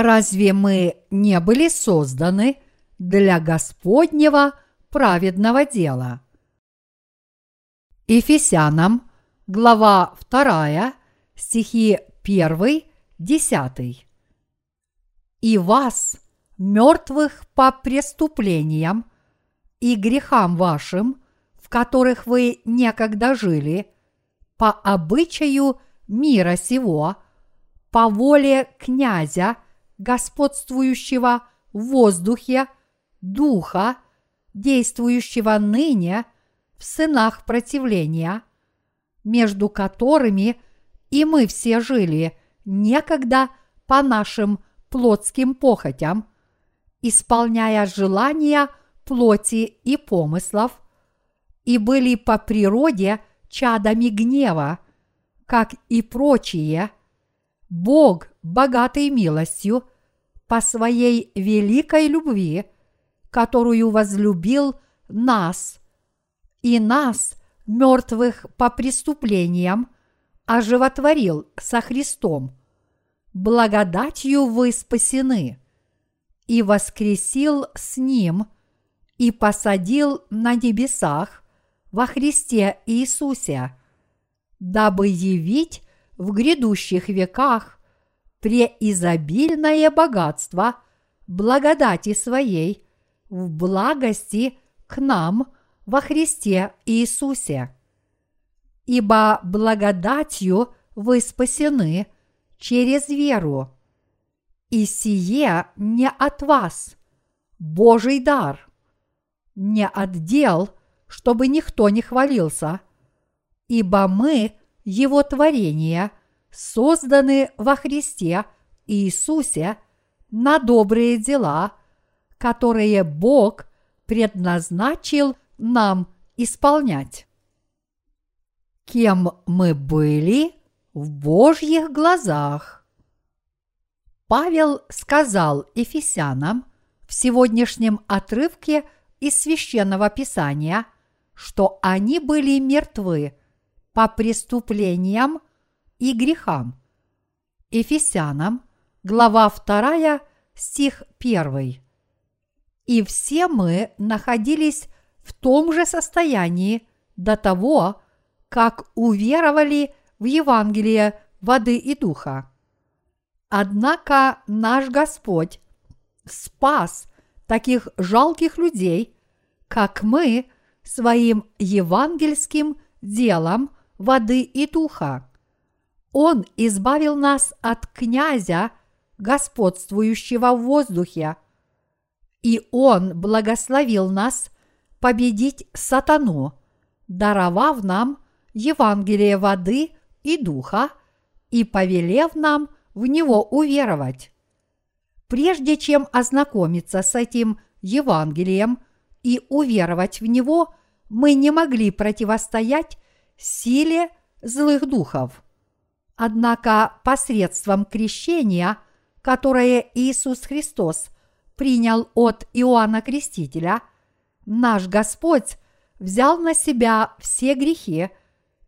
Разве мы не были созданы для Господнего праведного дела? Ефесянам, глава 2, стихи 1, 10. И вас, мертвых по преступлениям и грехам вашим, в которых вы некогда жили, по обычаю мира сего, по воле князя, господствующего в воздухе, духа, действующего ныне в сынах противления, между которыми и мы все жили некогда по нашим плотским похотям, исполняя желания плоти и помыслов, и были по природе чадами гнева, как и прочие, Бог, богатый милостью, по своей великой любви, которую возлюбил нас, и нас, мертвых по преступлениям, оживотворил со Христом. Благодатью вы спасены, и воскресил с Ним, и посадил на небесах во Христе Иисусе, дабы явить в грядущих веках преизобильное богатство благодати своей в благости к нам во Христе Иисусе. Ибо благодатью вы спасены через веру. И сие не от вас, Божий дар, не от дел, чтобы никто не хвалился, ибо мы, Его творение, созданы во Христе Иисусе на добрые дела, которые Бог предназначил нам исполнять. Кем мы были в Божьих глазах? Павел сказал Ефесянам в сегодняшнем отрывке из священного писания – что они были мертвы по преступлениям и грехам. Ефесянам, глава 2, стих 1. И все мы находились в том же состоянии до того, как уверовали в Евангелие воды и духа. Однако наш Господь спас таких жалких людей, как мы – своим евангельским делом воды и духа. Он избавил нас от князя, господствующего в воздухе, и Он благословил нас победить сатану, даровав нам Евангелие воды и духа и повелев нам в него уверовать. Прежде чем ознакомиться с этим Евангелием и уверовать в него, мы не могли противостоять силе злых духов. Однако посредством крещения, которое Иисус Христос принял от Иоанна Крестителя, наш Господь взял на себя все грехи,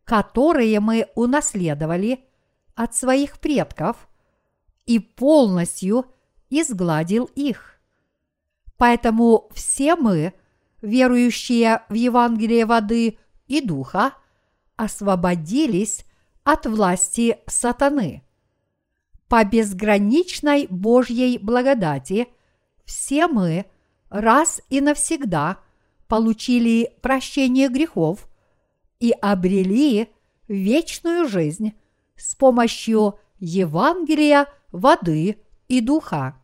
которые мы унаследовали от своих предков, и полностью изгладил их. Поэтому все мы – верующие в Евангелие воды и духа, освободились от власти сатаны. По безграничной Божьей благодати все мы раз и навсегда получили прощение грехов и обрели вечную жизнь с помощью Евангелия воды и духа.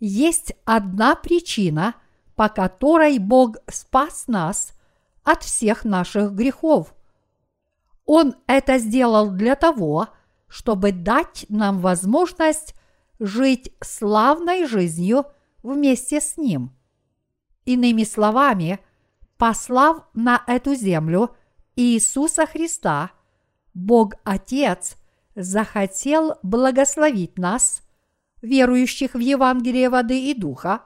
Есть одна причина – по которой Бог спас нас от всех наших грехов. Он это сделал для того, чтобы дать нам возможность жить славной жизнью вместе с Ним. Иными словами, послав на эту землю Иисуса Христа, Бог Отец захотел благословить нас, верующих в Евангелие воды и духа,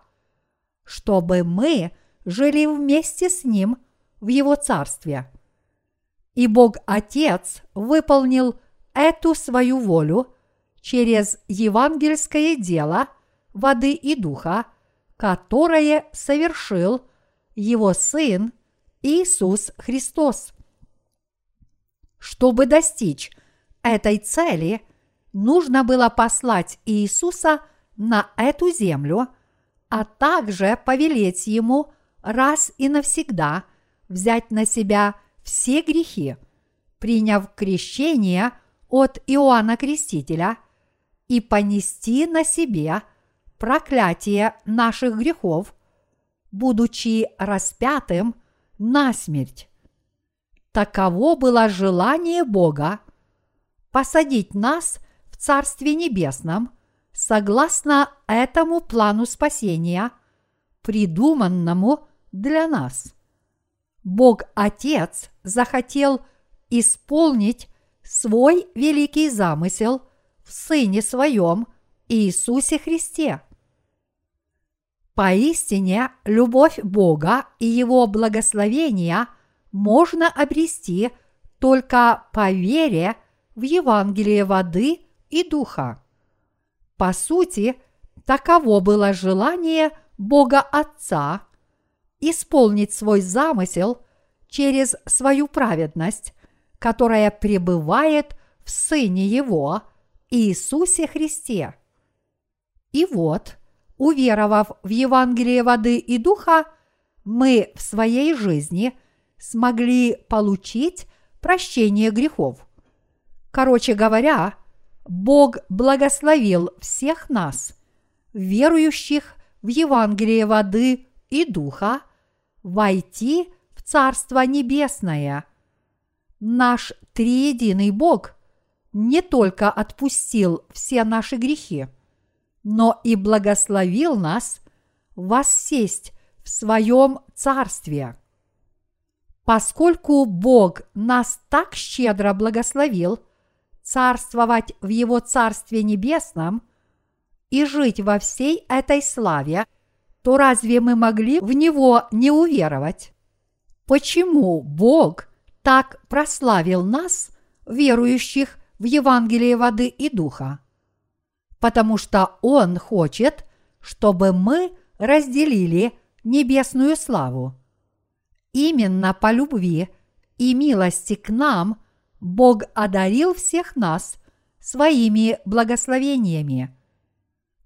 чтобы мы жили вместе с Ним в Его Царстве. И Бог Отец выполнил эту свою волю через евангельское дело воды и духа, которое совершил его Сын Иисус Христос. Чтобы достичь этой цели, нужно было послать Иисуса на эту землю, а также повелеть ему раз и навсегда взять на себя все грехи, приняв крещение от Иоанна Крестителя и понести на себе проклятие наших грехов, будучи распятым на смерть. Таково было желание Бога посадить нас в Царстве Небесном согласно этому плану спасения, придуманному для нас. Бог Отец захотел исполнить свой великий замысел в Сыне Своем Иисусе Христе. Поистине, любовь Бога и Его благословения можно обрести только по вере в Евангелие воды и духа. По сути, таково было желание Бога Отца исполнить свой замысел через свою праведность, которая пребывает в Сыне Его, Иисусе Христе. И вот, уверовав в Евангелие воды и духа, мы в своей жизни смогли получить прощение грехов. Короче говоря, Бог благословил всех нас, верующих в Евангелие воды и духа, войти в Царство Небесное. Наш триединый Бог не только отпустил все наши грехи, но и благословил нас воссесть в своем Царстве. Поскольку Бог нас так щедро благословил царствовать в Его Царстве Небесном и жить во всей этой славе – то разве мы могли в него не уверовать? Почему Бог так прославил нас, верующих в Евангелие воды и духа? Потому что Он хочет, чтобы мы разделили небесную славу. Именно по любви и милости к нам Бог одарил всех нас своими благословениями.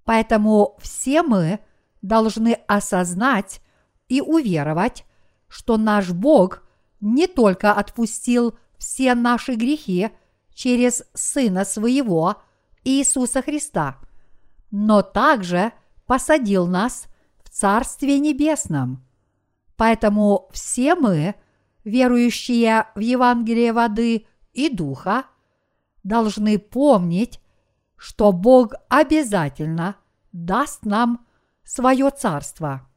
Поэтому все мы – должны осознать и уверовать, что наш Бог не только отпустил все наши грехи через Сына Своего Иисуса Христа, но также посадил нас в Царстве Небесном. Поэтому все мы, верующие в Евангелие воды и духа, должны помнить, что Бог обязательно даст нам свое царство.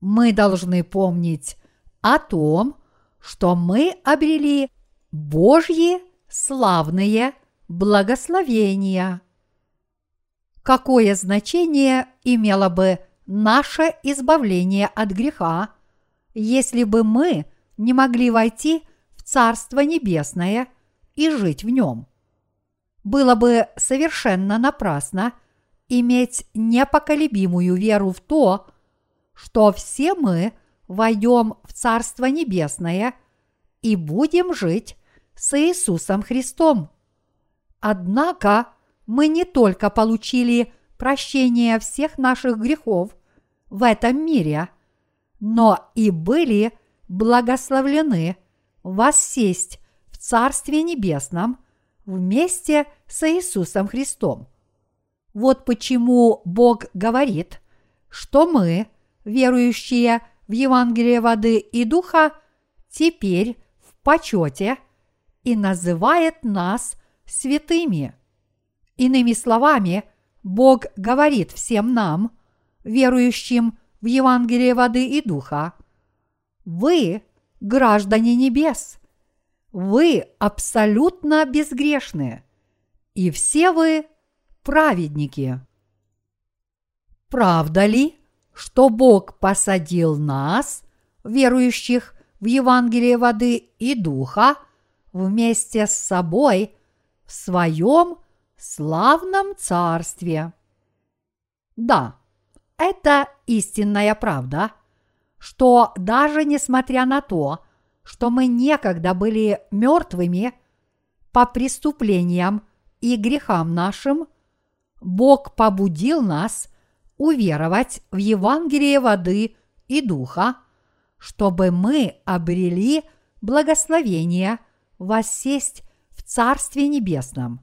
Мы должны помнить о том, что мы обрели Божьи славные благословения. Какое значение имело бы наше избавление от греха, если бы мы не могли войти в Царство Небесное и жить в нем? Было бы совершенно напрасно – иметь непоколебимую веру в то, что все мы войдем в Царство Небесное и будем жить с Иисусом Христом. Однако мы не только получили прощение всех наших грехов в этом мире, но и были благословлены воссесть в Царстве Небесном вместе с Иисусом Христом. Вот почему Бог говорит, что мы, верующие в Евангелие воды и духа, теперь в почете и называет нас святыми. Иными словами, Бог говорит всем нам, верующим в Евангелие воды и духа, вы граждане небес, вы абсолютно безгрешны, и все вы праведники. Правда ли, что Бог посадил нас, верующих в Евангелие воды и духа, вместе с собой в своем славном царстве. Да, это истинная правда, что даже несмотря на то, что мы некогда были мертвыми по преступлениям и грехам нашим, Бог побудил нас уверовать в Евангелие воды и духа, чтобы мы обрели благословение воссесть в Царстве Небесном.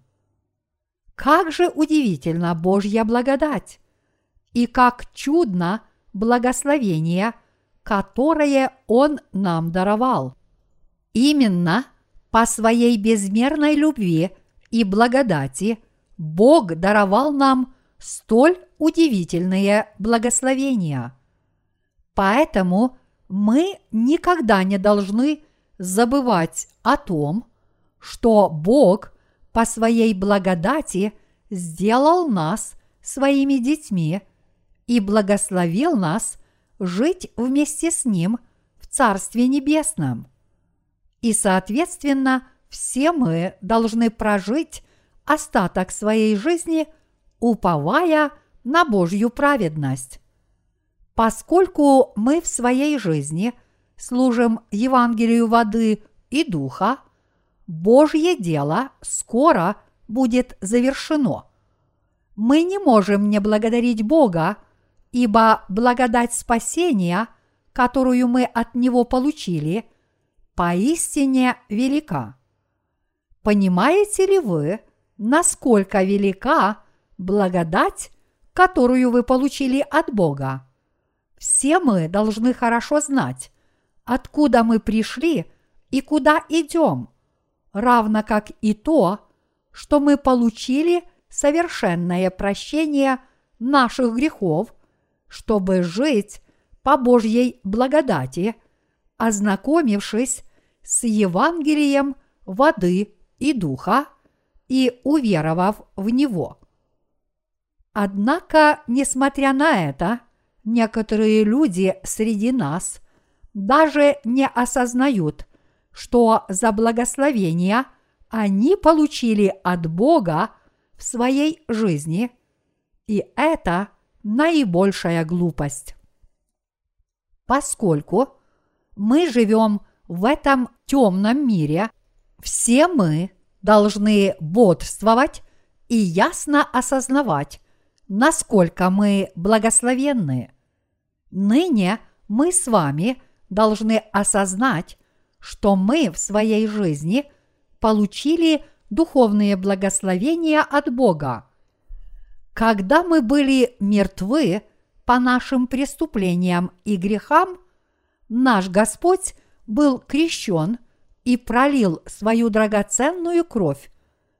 Как же удивительна Божья благодать! И как чудно благословение, которое Он нам даровал. Именно по своей безмерной любви и благодати Бог даровал нам столь удивительные благословения. Поэтому мы никогда не должны забывать о том, что Бог по своей благодати сделал нас своими детьми и благословил нас жить вместе с Ним в Царстве Небесном. И, соответственно, все мы должны прожить остаток своей жизни, уповая на Божью праведность. Поскольку мы в своей жизни служим Евангелию воды и духа, Божье дело скоро будет завершено. Мы не можем не благодарить Бога, ибо благодать спасения, которую мы от Него получили, поистине велика. Понимаете ли вы, насколько велика благодать, которую вы получили от Бога? Все мы должны хорошо знать, откуда мы пришли и куда идем, равно как и то, что мы получили совершенное прощение наших грехов, чтобы жить по Божьей благодати, ознакомившись с Евангелием воды и духа и уверовав в него. Однако, несмотря на это, некоторые люди среди нас даже не осознают, что за благословение они получили от Бога в своей жизни, и это наибольшая глупость. Поскольку мы живем в этом темном мире, все мы должны бодрствовать и ясно осознавать, насколько мы благословенны. Ныне мы с вами должны осознать, что мы в своей жизни получили духовные благословения от Бога. Когда мы были мертвы по нашим преступлениям и грехам, наш Господь был крещен и пролил свою драгоценную кровь,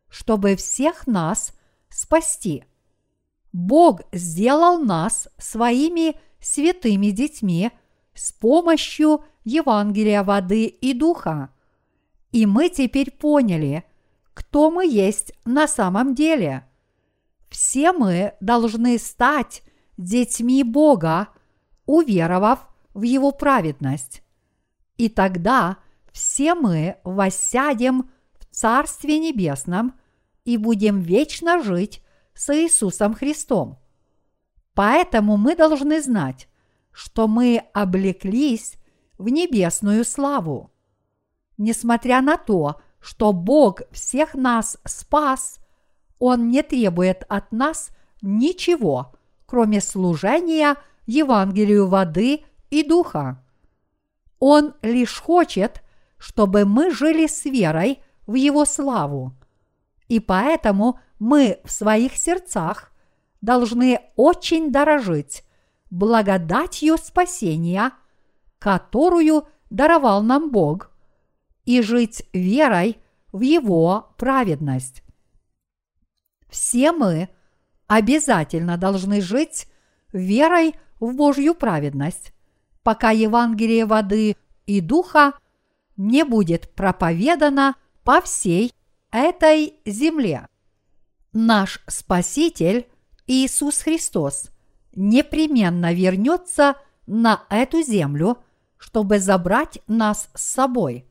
чтобы всех нас спасти. Бог сделал нас своими святыми детьми с помощью Евангелия воды и духа. И мы теперь поняли, кто мы есть на самом деле. Все мы должны стать детьми Бога, уверовав в Его праведность. И тогда все мы воссядем в Царстве Небесном и будем вечно жить с Иисусом Христом. Поэтому мы должны знать, что мы облеклись в небесную славу. Несмотря на то, что Бог всех нас спас, Он не требует от нас ничего, кроме служения Евангелию воды и духа. Он лишь хочет, чтобы мы жили с верой в Его славу. И поэтому мы в своих сердцах должны очень дорожить благодатью спасения, которую даровал нам Бог, и жить верой в Его праведность. Все мы обязательно должны жить верой в Божью праведность, пока Евангелие воды и духа не будет проповедано по всей этой земле. Наш Спаситель Иисус Христос непременно вернется на эту землю, чтобы забрать нас с собой.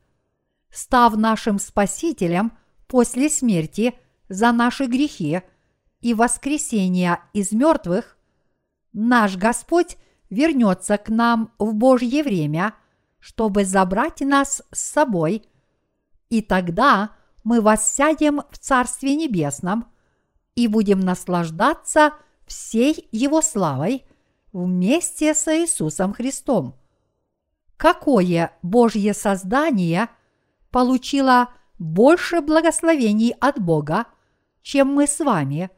Став нашим Спасителем после смерти за наши грехи и воскресения из мертвых, наш Господь вернется к нам в Божье время, чтобы забрать нас с собой, и тогда мы воссядем в Царстве Небесном и будем наслаждаться всей Его славой вместе с Иисусом Христом. Какое Божье создание получило больше благословений от Бога, чем мы с вами,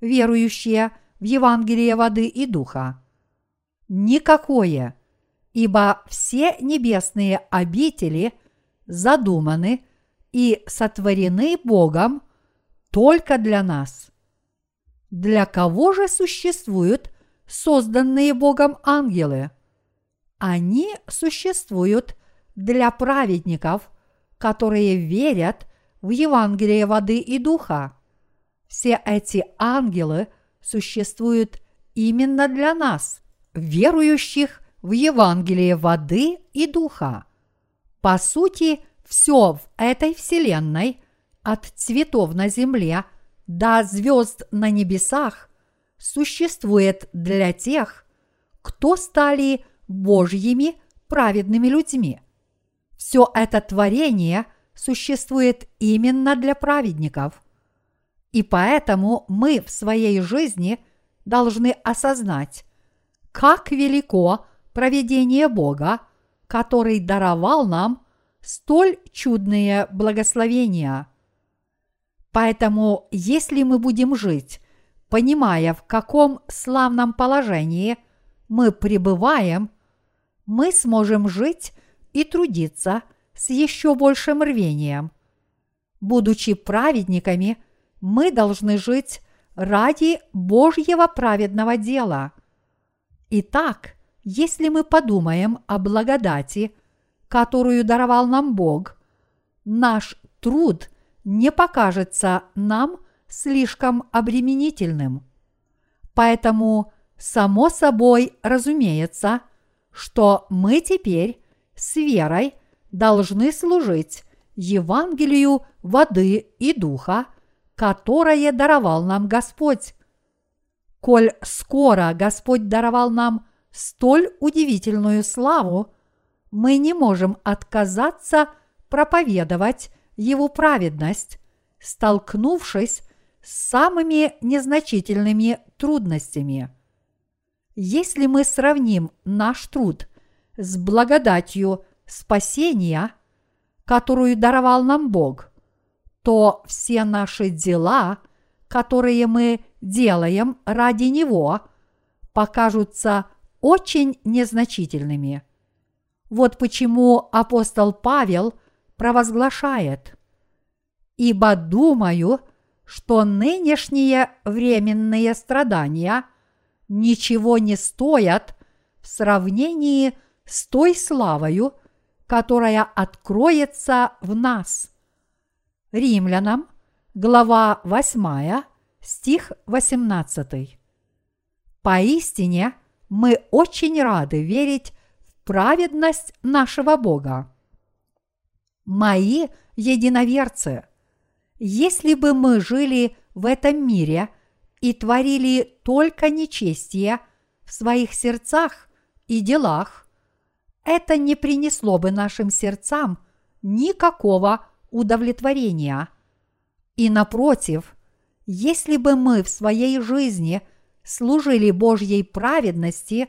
верующие в Евангелие воды и духа? Никакое, ибо все небесные обители задуманы и сотворены Богом только для нас. Для кого же существуют созданные Богом ангелы? Они существуют для праведников, которые верят в Евангелие воды и духа. Все эти ангелы существуют именно для нас, верующих в Евангелие воды и духа. По сути, все в этой вселенной, от цветов на земле до звезд на небесах, существует для тех, кто стали Божьими праведными людьми. Все это творение существует именно для праведников. И поэтому мы в своей жизни должны осознать, как велико проведение Бога, который даровал нам столь чудные благословения. Поэтому, если мы будем жить, понимая, в каком славном положении мы пребываем, мы сможем жить и трудиться с еще большим рвением. Будучи праведниками, мы должны жить ради Божьего праведного дела. Итак, если мы подумаем о благодати, которую даровал нам Бог, наш труд не покажется нам слишком обременительным. Поэтому, само собой разумеется, что мы теперь с верой должны служить Евангелию воды и духа, которое даровал нам Господь. Коль скоро Господь даровал нам столь удивительную славу, мы не можем отказаться проповедовать его праведность, столкнувшись с самыми незначительными трудностями. Если мы сравним наш труд с благодатью спасения, которую даровал нам Бог, то все наши дела, которые мы делаем ради Него, покажутся очень незначительными. Вот почему апостол Павел провозглашает «Ибо думаю, что нынешние временные страдания ничего не стоят в сравнении с той славою, которая откроется в нас». Римлянам, глава 8, стих 18. Поистине мы очень рады верить в праведность нашего Бога. Мои единоверцы, если бы мы жили в этом мире и творили только нечестие в своих сердцах и делах, это не принесло бы нашим сердцам никакого удовлетворения. И напротив, если бы мы в своей жизни служили Божьей праведности,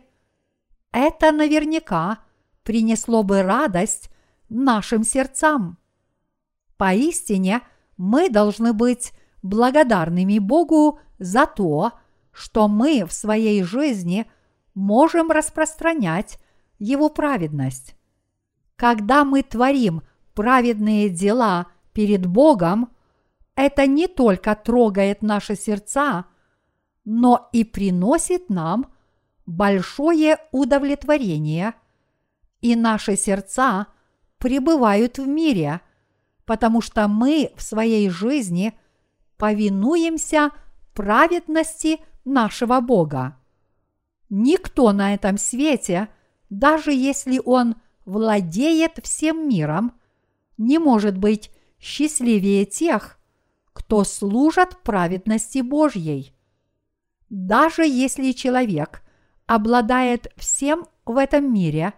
это наверняка принесло бы радость нашим сердцам. Поистине – мы должны быть благодарными Богу за то, что мы в своей жизни можем распространять Его праведность. Когда мы творим праведные дела перед Богом, это не только трогает наши сердца, но и приносит нам большое удовлетворение, и наши сердца пребывают в мире – потому что мы в своей жизни повинуемся праведности нашего Бога. Никто на этом свете, даже если он владеет всем миром, не может быть счастливее тех, кто служат праведности Божьей. Даже если человек обладает всем в этом мире,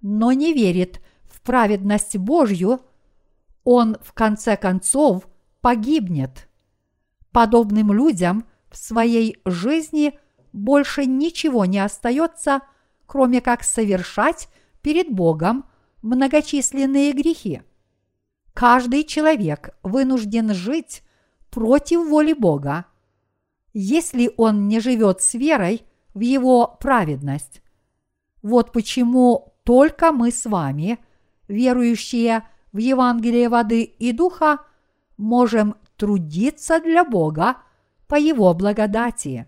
но не верит в праведность Божью, он в конце концов погибнет. Подобным людям в своей жизни больше ничего не остается, кроме как совершать перед Богом многочисленные грехи. Каждый человек вынужден жить против воли Бога, если он не живет с верой в его праведность. Вот почему только мы с вами, верующие в Евангелие воды и духа, можем трудиться для Бога по Его благодати.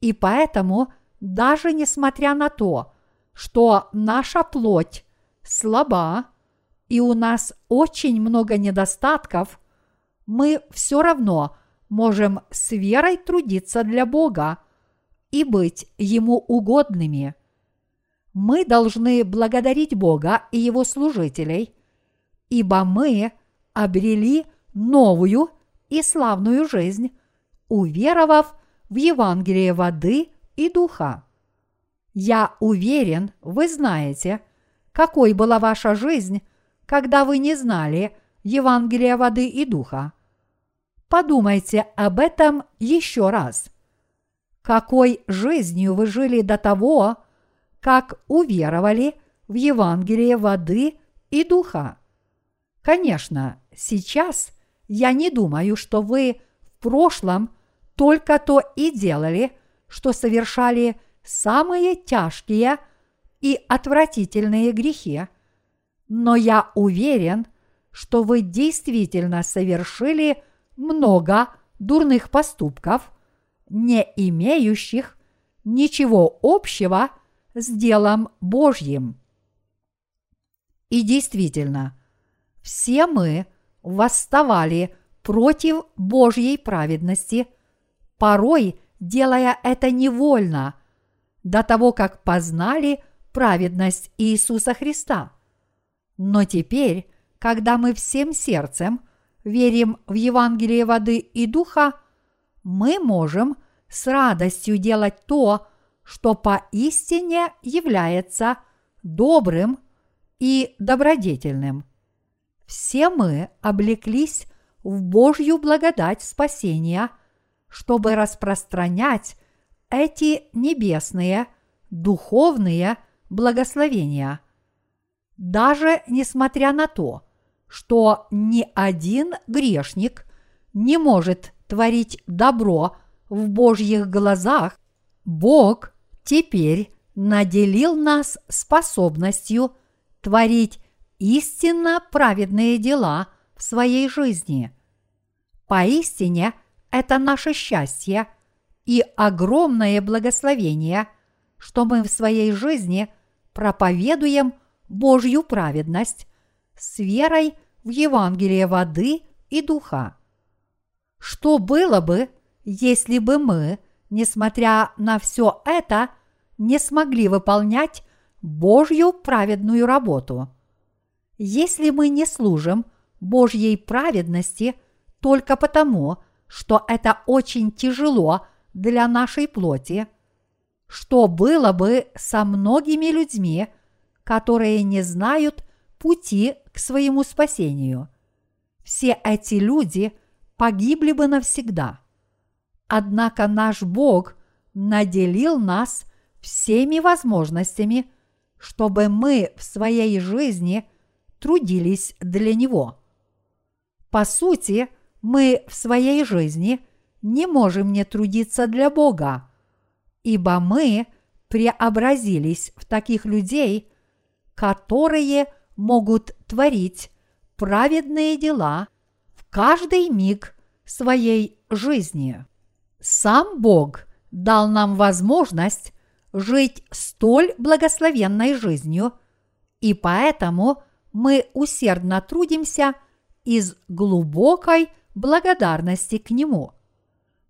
И поэтому, даже несмотря на то, что наша плоть слаба, и у нас очень много недостатков, мы все равно можем с верой трудиться для Бога и быть Ему угодными. Мы должны благодарить Бога и Его служителей, ибо мы обрели новую и славную жизнь, уверовав в Евангелие воды и духа. Я уверен, вы знаете, какой была ваша жизнь, когда вы не знали Евангелия воды и духа. Подумайте об этом еще раз. Какой жизнью вы жили до того, как уверовали в Евангелие воды и духа? Конечно, сейчас я не думаю, что вы в прошлом только то и делали, что совершали самые тяжкие и отвратительные грехи, но я уверен, что вы действительно совершили много дурных поступков, не имеющих ничего общего с делом Божьим. И действительно, все мы восставали против Божьей праведности, порой делая это невольно, до того, как познали праведность Иисуса Христа. Но теперь, когда мы всем сердцем верим в Евангелие воды и духа, мы можем с радостью делать то, что поистине является добрым и добродетельным. Все мы облеклись в Божью благодать спасения, чтобы распространять эти небесные, духовные благословения. Даже несмотря на то, что ни один грешник не может творить добро в Божьих глазах, Бог теперь наделил нас способностью творить истинно праведные дела в своей жизни. Поистине это наше счастье и огромное благословение, что мы в своей жизни проповедуем Божью праведность с верой в Евангелие воды и духа. Что было бы, если бы мы, несмотря на все это, не смогли выполнять Божью праведную работу? Если мы не служим Божьей праведности только потому, что это очень тяжело для нашей плоти, что было бы со многими людьми, которые не знают пути к своему спасению. Все эти люди погибли бы навсегда. Однако наш Бог наделил нас всеми возможностями, чтобы мы в своей жизни трудились для Него. По сути, мы в своей жизни не можем не трудиться для Бога, ибо мы преобразились в таких людей, которые – могут творить праведные дела в каждый миг своей жизни. Сам Бог дал нам возможность жить столь благословенной жизнью, и поэтому мы усердно трудимся из глубокой благодарности к Нему.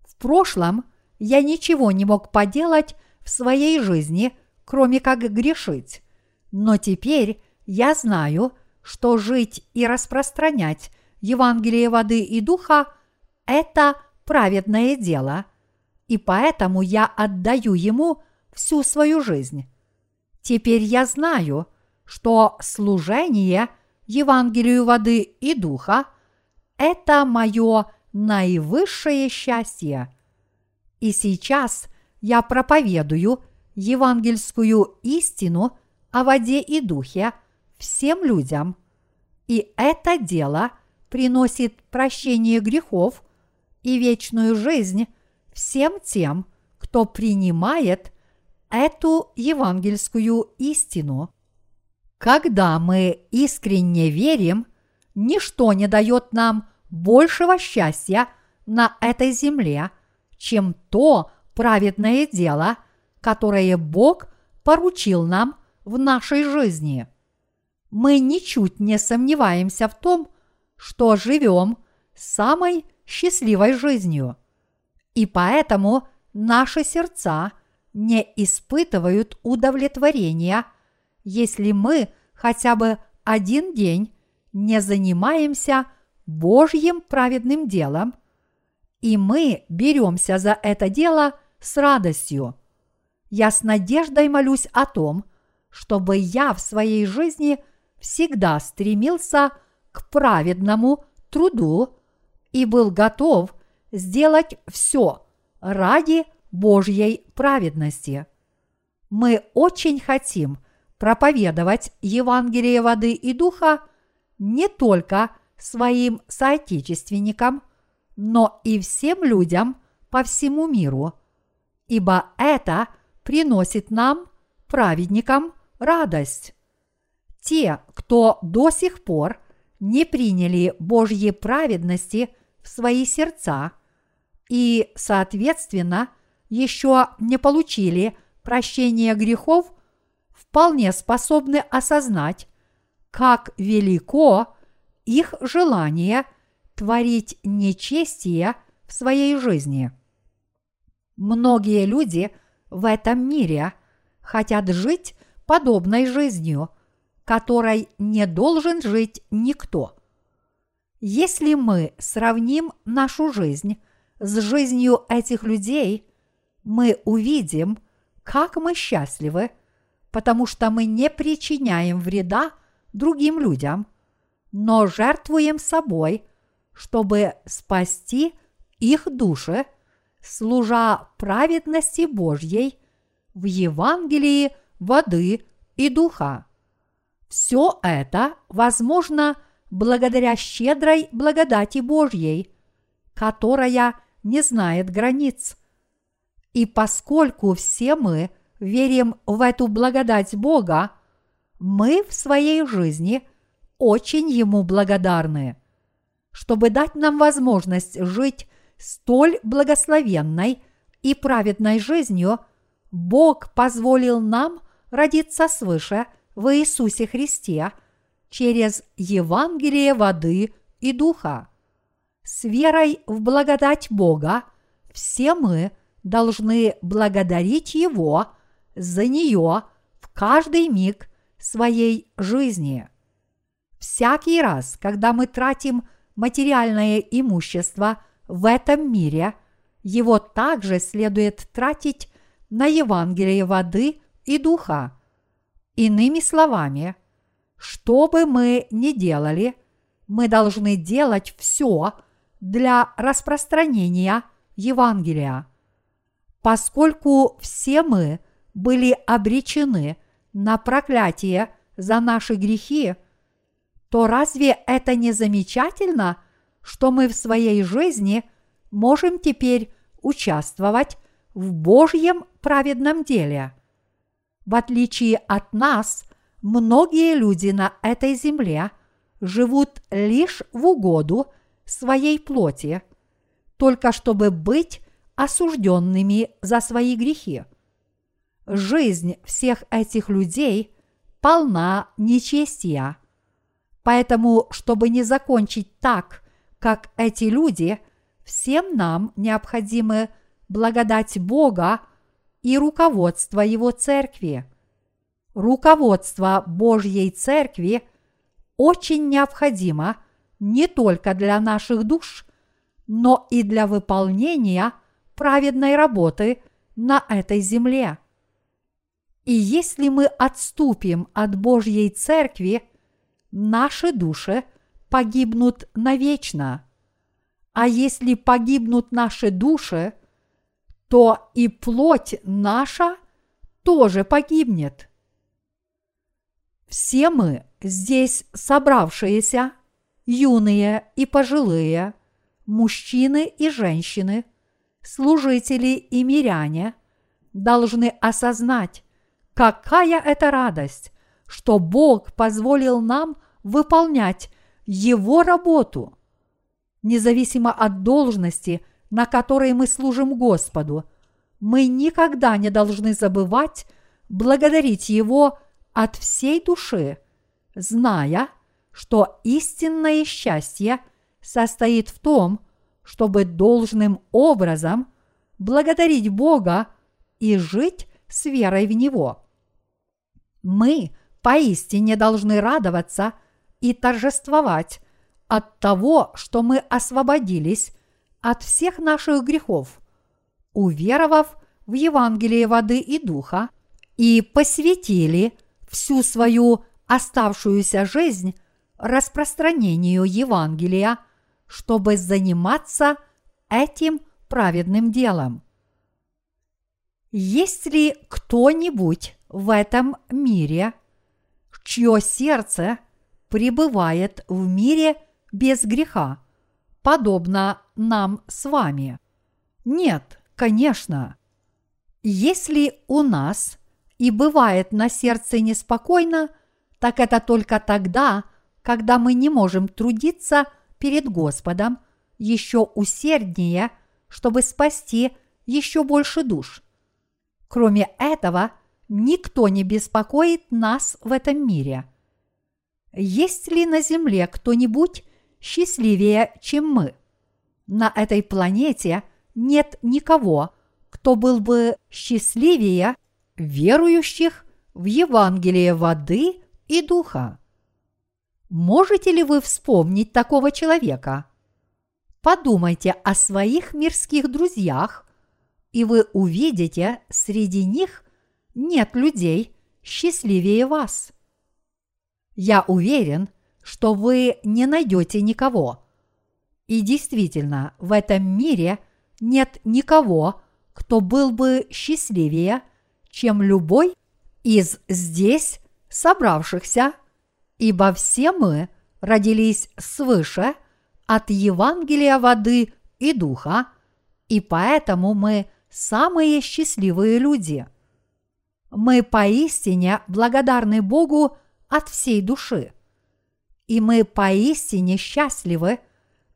В прошлом я ничего не мог поделать в своей жизни, кроме как грешить, но теперь я знаю, что жить и распространять Евангелие воды и духа это праведное дело, и поэтому я отдаю ему всю свою жизнь. Теперь я знаю, что служение Евангелию воды и духа – это мое наивысшее счастье. И сейчас я проповедую евангельскую истину о воде и духе всем людям, и это дело приносит прощение грехов и вечную жизнь всем тем, кто принимает эту евангельскую истину. Когда мы искренне верим, ничто не дает нам большего счастья на этой земле, чем то праведное дело, которое Бог поручил нам в нашей жизни. Мы ничуть не сомневаемся в том, что живем самой счастливой жизнью. И поэтому наши сердца не испытывают удовлетворения, если мы хотя бы один день не занимаемся Божьим праведным делом, и мы беремся за это дело с радостью. Я с надеждой молюсь о том, чтобы я в своей жизни всегда стремился к праведному труду и был готов сделать все ради Божьей праведности. Мы очень хотим проповедовать Евангелие воды и духа не только своим соотечественникам, но и всем людям по всему миру, ибо это приносит нам, праведникам, радость. Те, кто до сих пор не приняли Божьей праведности в свои сердца и, соответственно, еще не получили прощения грехов, вполне способны осознать, как велико их желание творить нечестие в своей жизни. Многие люди в этом мире хотят жить подобной жизнью, которой не должен жить никто. Если мы сравним нашу жизнь с жизнью этих людей, мы увидим, как мы счастливы, потому что мы не причиняем вреда другим людям, но жертвуем собой, чтобы спасти их души, служа праведности Божьей в Евангелии воды и духа. Все это возможно благодаря щедрой благодати Божьей, которая не знает границ. И поскольку все мы верим в эту благодать Бога, мы в своей жизни очень Ему благодарны. Чтобы дать нам возможность жить столь благословенной и праведной жизнью, Бог позволил нам родиться свыше в Иисусе Христе через Евангелие воды и духа. С верой в благодать Бога все мы должны благодарить Его за нее в каждый миг своей жизни. Всякий раз, когда мы тратим материальное имущество в этом мире, его также следует тратить на Евангелие воды и духа. Иными словами, что бы мы ни делали, мы должны делать все для распространения Евангелия. Поскольку все мы были обречены на проклятие за наши грехи, то разве это не замечательно, что мы в своей жизни можем теперь участвовать в Божьем праведном деле? В отличие от нас, многие люди на этой земле живут лишь в угоду своей плоти, только чтобы быть осужденными за свои грехи. Жизнь всех этих людей полна нечестия. Поэтому, чтобы не закончить так, как эти люди, всем нам необходимы благодать Бога и руководство Его Церкви. Руководство Божьей Церкви очень необходимо не только для наших душ, но и для выполнения праведной работы на этой земле. И если мы отступим от Божьей Церкви, наши души погибнут навечно. А если погибнут наши души, то и плоть наша тоже погибнет. Все мы здесь собравшиеся, юные и пожилые, мужчины и женщины, служители и миряне, должны осознать, какая это радость, что Бог позволил нам выполнять Его работу. Независимо от должности, на которой мы служим Господу, мы никогда не должны забывать благодарить Его от всей души, зная, что истинное счастье состоит в том, чтобы должным образом благодарить Бога и жить с верой в Него. Мы поистине должны радоваться и торжествовать от того, что мы освободились от всех наших грехов, уверовав в Евангелие воды и духа и посвятили всю свою оставшуюся жизнь распространению Евангелия, чтобы заниматься этим праведным делом. Есть ли кто-нибудь в этом мире, чье сердце пребывает в мире без греха, подобно нам с вами? Нет, конечно. Если у нас и бывает на сердце неспокойно, так это только тогда, когда мы не можем трудиться перед Господом еще усерднее, чтобы спасти еще больше душ. Кроме этого, никто не беспокоит нас в этом мире. Есть ли на Земле кто-нибудь счастливее, чем мы? На этой планете нет никого, кто был бы счастливее верующих в Евангелие воды и духа. Можете ли вы вспомнить такого человека? Подумайте о своих мирских друзьях, и вы увидите среди них нет людей счастливее вас. Я уверен, что вы не найдете никого. И действительно, в этом мире нет никого, кто был бы счастливее, чем любой из здесь собравшихся, ибо все мы родились свыше от Евангелия воды и духа, и поэтому мы самые счастливые люди – мы поистине благодарны Богу от всей души. И мы поистине счастливы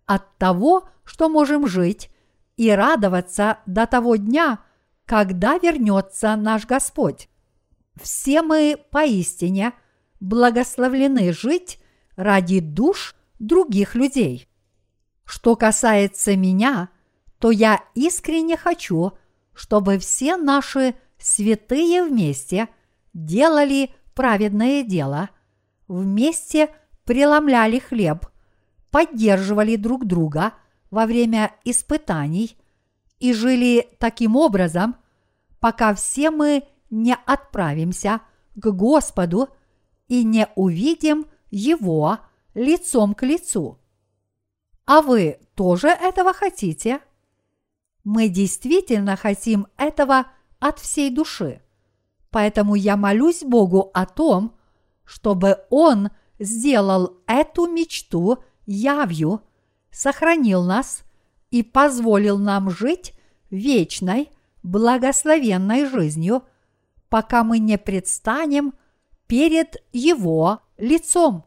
от того, что можем жить и радоваться до того дня, когда вернется наш Господь. Все мы поистине благословлены жить ради душ других людей. Что касается меня, то я искренне хочу, чтобы все наши святые вместе делали праведное дело, вместе преломляли хлеб, поддерживали друг друга во время испытаний и жили таким образом, пока все мы не отправимся к Господу и не увидим Его лицом к лицу. А вы тоже этого хотите? Мы действительно хотим этого от всей души. Поэтому я молюсь Богу о том, чтобы Он сделал эту мечту явью, сохранил нас и позволил нам жить вечной, благословенной жизнью, пока мы не предстанем перед Его лицом.